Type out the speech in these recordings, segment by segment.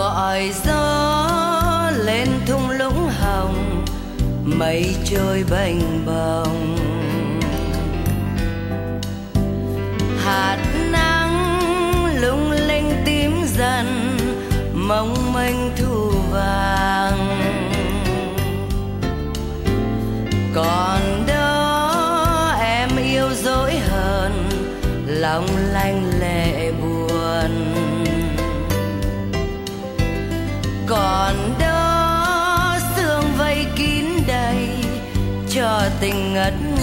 gọi gió lên thung lũng hồng, mây trôi bềnh bồng hạt nắng lung linh tím dần, mong manh thu vàng còn đó em yêu dỗi hờn, lòng lanh lẹ. Còn đó sương vây kín đầy cho tình ngất ngây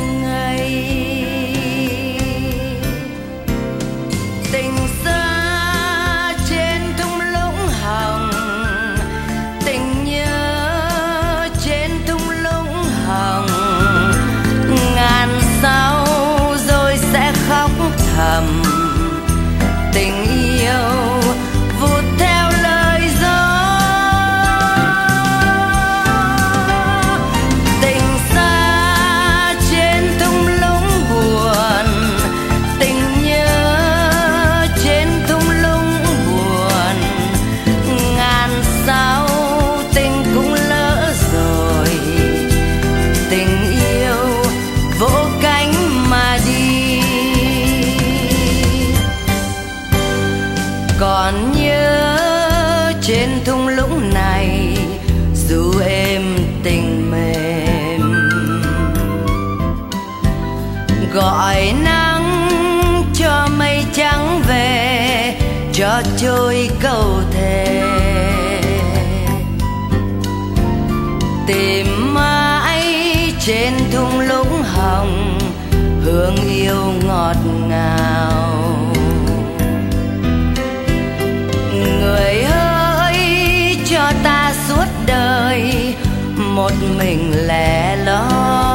còn nhớ trên thung lũng này, dù em tình mềm. Gọi nắng cho mây trắng về, cho trôi câu thề. Tìm mãi trên thung lũng hồng, hương yêu ngọt ngào. Một mình lẻ loi.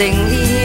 Tình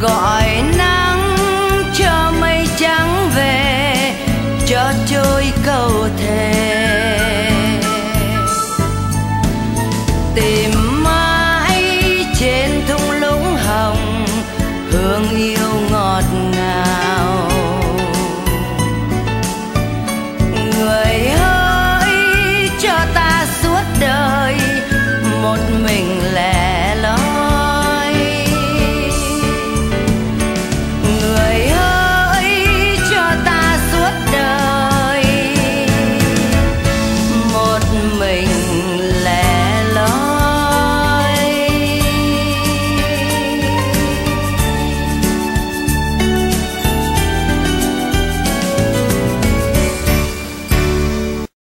gọi